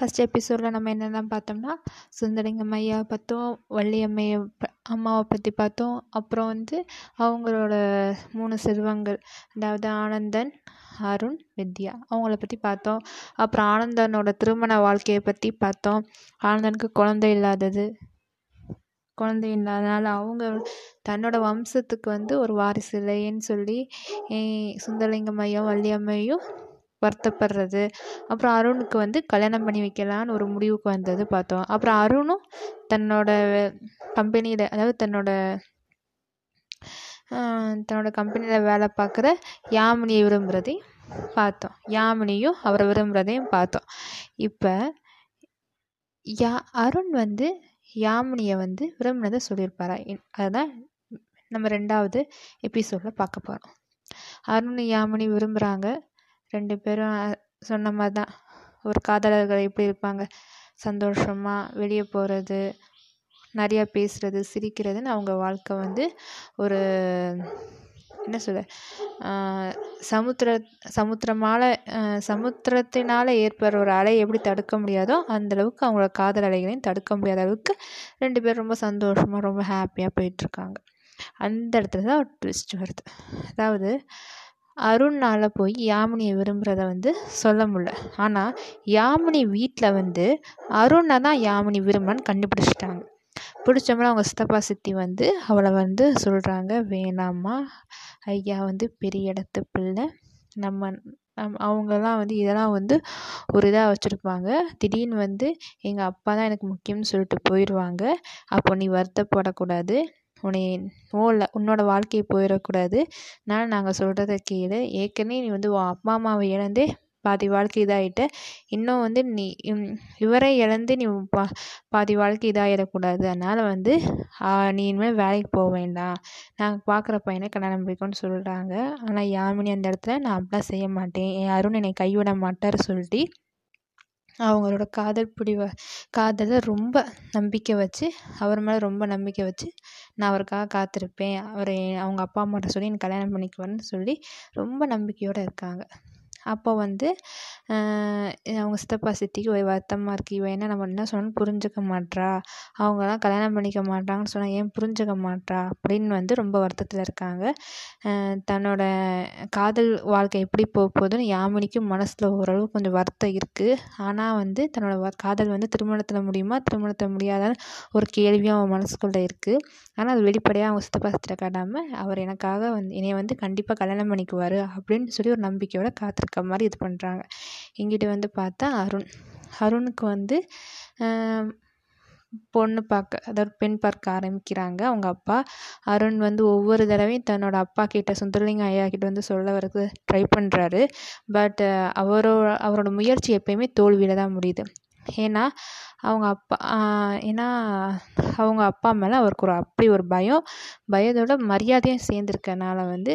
First எபிசோடில் நம்ம என்னெல்லாம் பார்த்தோம்னா சுந்தரலிங்கம் ஐயா பார்த்தோம் வள்ளியம்மையை அம்மாவை பற்றி பார்த்தோம். அப்புறம் வந்து அவங்களோட மூணு செல்வங்கள் அதாவது ஆனந்தன் அருண் வித்யா அவங்கள பற்றி பார்த்தோம். அப்புறம் ஆனந்தனோட திருமண வாழ்க்கையை பற்றி பார்த்தோம். ஆனந்தனுக்கு குழந்தை இல்லாதது. குழந்தை இல்லாதனால அவங்க தன்னோட வம்சத்துக்கு வந்து ஒரு வாரிசு இல்லைன்னு சொல்லி சுந்தரலிங்கம் ஐயா வள்ளியம்மையும் வருத்தப்படுறது. அப்புறம் அருணுக்கு வந்து கல்யாணம் பண்ணி வைக்கலான்னு ஒரு முடிவுக்கு வந்தது பார்த்தோம். அப்புறம் அருணும் தன்னோட கம்பெனியில் அதாவது தன்னோட தன்னோட கம்பெனியில் வேலை பார்க்குற யாமினியை விரும்புகிறதையும் பார்த்தோம். யாமினியும் அவரை விரும்புகிறதையும் பார்த்தோம். இப்போ யா அருண் வந்து யாமினியை வந்து விரும்பினதை சொல்லியிருப்பாரா? அதுதான் நம்ம ரெண்டாவது எபிசோடில் பார்க்க போகிறோம் அருண் யாமினி விரும்புகிறாங்க ரெண்டு பேரும் சொன்ன மாதிரி தான் ஒரு காதலர்கள் எப்படி இருப்பாங்க? சந்தோஷமாக வெளியே போகிறது நிறையா பேசுகிறது சிரிக்கிறதுன்னு அவங்க வாழ்க்கை வந்து ஒரு என்ன சொல்ல சமுத்திர சமுத்திரமால சமுத்திரத்தினால் ஏற்படுற ஒரு அலை எப்படி தடுக்க முடியாதோ அந்தளவுக்கு அவங்களோட காதல் அலைகளையும் தடுக்க முடியாத அளவுக்கு ரெண்டு பேரும் ரொம்ப சந்தோஷமாக ரொம்ப ஹாப்பியாக போயிட்டுருக்காங்க அந்த இடத்துல தான் ஒரு ட்விஸ்ட் வருது. அதாவது அருண்னால் போய் யாமினியை விரும்புகிறத வந்து சொல்ல முடில ஆனால் யாமினி வீட்டில் வந்து அருணை தான் யாமினி விரும்புன்னு கண்டுபிடிச்சிட்டாங்க. பிடிச்சோம்னா அவங்க சித்தப்பா சித்தி வந்து அவளை வந்து சொல்கிறாங்க வேணாம்மா ஐயா வந்து பெரிய இடத்து பிள்ளை. நம்ம நம் அவங்கெல்லாம் வந்து இதெல்லாம் வந்து ஒரு இதாக வச்சுருப்பாங்க. திடீர்னு வந்து எங்கள் அப்பா தான் எனக்கு முக்கியம்னு சொல்லிட்டு போயிடுவாங்க அப்போ நீ வருத்தப்படக்கூடாது. உன்னை ஓல உன்னோட வாழ்க்கை போயிடக்கூடாது. அதனால் நாங்கள் சொல்கிறத கேளு. ஏற்கனவே நீ வந்து உன் அப்பா அம்மாவை இழந்தே பாதி வாழ்க்கை இதாகிட்ட இன்னும் வந்து நீ இவரை இழந்து நீ பா பாதி வாழ்க்கை இதாகிடக்கூடாது அதனால் வந்து நீ இனிமேல் வேலைக்கு போக வேண்டாம். நாங்கள் பார்க்குற பையனை கல்யாணம் பிடிக்கும்னு சொல்கிறாங்க ஆனால் யாமினி அந்த இடத்துல நான் அப்படிலாம் செய்ய மாட்டேன். என் அருண் என்னை கைவிட மாட்டார் சொல்லிட்டு அவங்களோட காதல் பிடிவ காதலை ரொம்ப நம்பிக்கை வச்சு அவர் மேலே ரொம்ப நம்பிக்கை வச்சு நான் அவருக்காக காத்திருப்பேன். அவரை அவங்க அப்பா அம்மாட்ட சொல்லி எனக்கு கல்யாணம் பண்ணிக்குவேன்னு சொல்லி ரொம்ப நம்பிக்கையோடு இருக்காங்க. அப்போ வந்து அவங்க சித்தப்பா சித்திக்கு ஒரு வருத்தமாக இருக்குது இவன் என்ன நம்ம என்ன சொன்னாலும் புரிஞ்சுக்க மாட்றா. அவங்களாம் கல்யாணம் பண்ணிக்க மாட்டாங்கன்னு சொன்னால் ஏன் புரிஞ்சுக்க மாட்றா? அப்படின்னு வந்து ரொம்ப வருத்தத்தில் இருக்காங்க. தன்னோட காதல் வாழ்க்கை எப்படி போக போகுதுன்னு யாமினிக்கும் மனசில் ஓரளவு கொஞ்சம் வருத்தம் இருக்குது ஆனால் வந்து தன்னோட காதல் வந்து திருமணத்தில் முடியுமா திருமணத்தில் முடியாதான்னு ஒரு கேள்வியும் அவன் மனசுக்குள்ளே இருக்குது ஆனால் அது வெளிப்படையாக அவங்க சித்தப்பா சித்திர காட்டாமல் அவர் எனக்காக வந்து என்னை வந்து கண்டிப்பாக கல்யாணம் பண்ணிக்குவார் அப்படின்னு சொல்லி ஒரு நம்பிக்கையோட நம்பிக்கையோடு இருக்க மாதிரி இது பண்ணுறாங்க இங்கிட்டு வந்து பார்த்தா அருண். அருணுக்கு வந்து பொண்ணு பார்க்க அதாவது பெண் பார்க்க ஆரம்பிக்கிறாங்க அவங்க அப்பா. அருண் வந்து ஒவ்வொரு தடவையும் தன்னோட அப்பா கிட்ட சுந்தரலிங்க ஐயா கிட்ட வந்து சொல்ல வரது ட்ரை பண்ணுறாரு பட் அவரோட அவரோட முயற்சி எப்பயுமே தோல்வியில் தான் முடியுது. ஏன்னா அவங்க அப்பா ஏன்னா அவங்க அப்பா மேலே அவருக்கு ஒரு அப்படி ஒரு பயம். பயத்தோட மரியாதையும் சேர்ந்துருக்கனால வந்து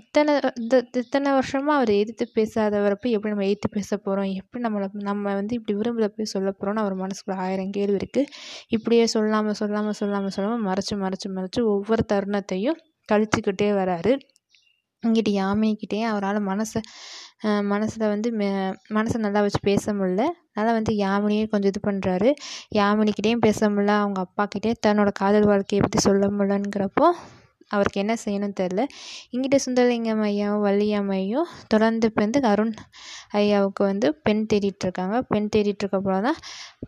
இத்தனை இந்த இத்தனை வருஷமாக அவர் எதிர்த்து பேசாதவரை போய் எப்படி நம்ம எதிர்த்து பேச போகிறோம் எப்படி நம்மளை நம்ம வந்து இப்படி விரும்புகிறத போய் சொல்ல போகிறோம்னு அவர் மனசுக்குள்ள ஆயிரம் கேள்வி இருக்குது இப்படியே சொல்லாமல் சொல்லாமல் சொல்லாமல் சொல்லாமல் மறைச்சு மறைச்சு மறைச்சு ஒவ்வொரு தருணத்தையும் கழிச்சுக்கிட்டே வராரு. இங்கிட்டு யாமினிக்கிட்டேயும் அவரால் மனசை மனசில் வந்து மெ மனசை நல்லா வச்சு பேச முடில அதனால் வந்து யாமினியே கொஞ்சம் இது பண்ணுறாரு யாமினிக்கிட்டேயும் பேச முடில அவங்க அப்பாக்கிட்டே தன்னோட காதல் வாழ்க்கையை பற்றி சொல்ல முடிலங்கிறப்போ அவருக்கு என்ன செய்யணும்னு தெரில இங்கிட்ட சுந்தரலிங்கம் ஐயாவும் வள்ளியம்மையும் தொடர்ந்து வந்து அருண் ஐயாவுக்கு வந்து பெண் தேடிட்டுருக்காங்க பெண் தேடிட்டுருக்கப்போ தான்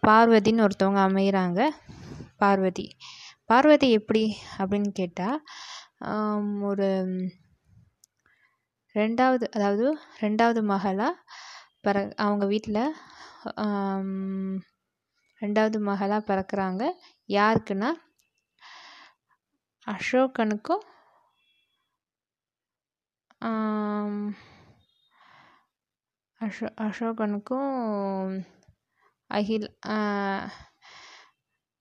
பார்வதின்னு ஒருத்தவங்க அமைகிறாங்க பார்வதி. பார்வதி எப்படி அப்படின்னு கேட்டால் ஒரு ரெண்டாவது அதாவது ரெண்டாவது மகளாக பிற அவங்க வீட்டில் ரெண்டாவது மகளாக பிறக்கிறாங்க. யாருக்குன்னா? அசோகனுக்கும் அசோ அசோகனுக்கும் அகில்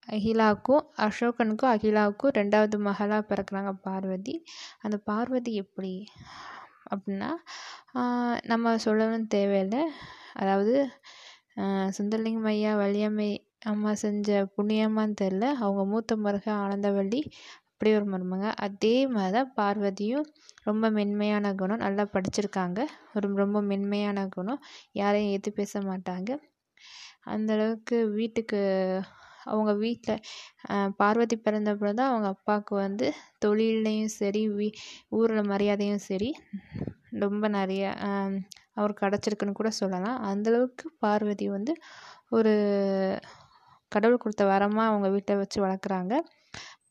அகிலாவுக்கும் அசோகனுக்கும் அகிலாவுக்கும் ரெண்டாவது மகளாக பிறக்கிறாங்க பார்வதி. அந்த பார்வதி எப்படி? அப்படின்னா நம்ம சொல்லணும்னு தேவையில்லை. அதாவது சுந்தரலிங்கம் ஐயா வள்ளியம்மை அம்மா செஞ்ச புண்ணியமான்னு தெரில அவங்க மூத்த மருக ஆனந்தவள்ளி அப்படி ஒரு மருமங்க அதே மாதிரி தான் பார்வதியும் ரொம்ப மென்மையான குணம் நல்லா படிச்சிருக்காங்க. ஒரு ரொம்ப மென்மையான குணம். யாரையும் எதிர்த்து பேச மாட்டாங்க. அந்தளவுக்கு வீட்டுக்கு அவங்க வீட்டில் பார்வதி பிறந்தப்பறம் தான் அவங்க அப்பாவுக்கு வந்து தொழில்லையும் சரி வீ ஊரில் மரியாதையும் சரி ரொம்ப நிறைய அவருக்கு கிடச்சிருக்குன்னு கூட சொல்லலாம். அந்தளவுக்கு பார்வதி வந்து ஒரு கடவுள் கொடுத்த வரமாக அவங்க வீட்டில் வச்சு வளர்க்குறாங்க.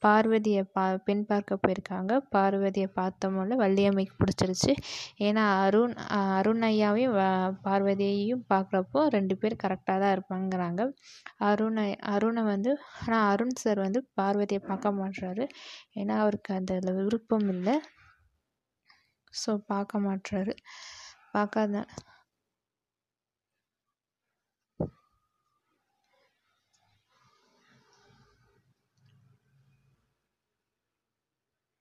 பார்வதியை பா பெண் பார்க்க போயிருக்காங்க. பார்வதியை பார்த்தமோல வள்ளியம்மைக்கு பிடிச்சிருச்சு. ஏன்னா அருண் அருண் ஐயாவையும் பார்வதியையும் பார்க்குறப்போ ரெண்டு பேரும் கரெக்டாக தான் இருப்பாங்கிறாங்க. அருண் அருணை வந்து ஆனால் அருண் சார் வந்து பார்வதியை பார்க்க மாட்றாரு. ஏன்னா அவருக்கு அதில் விருப்பம் இல்லை. ஸோ பார்க்க மாட்றாரு. பார்க்காத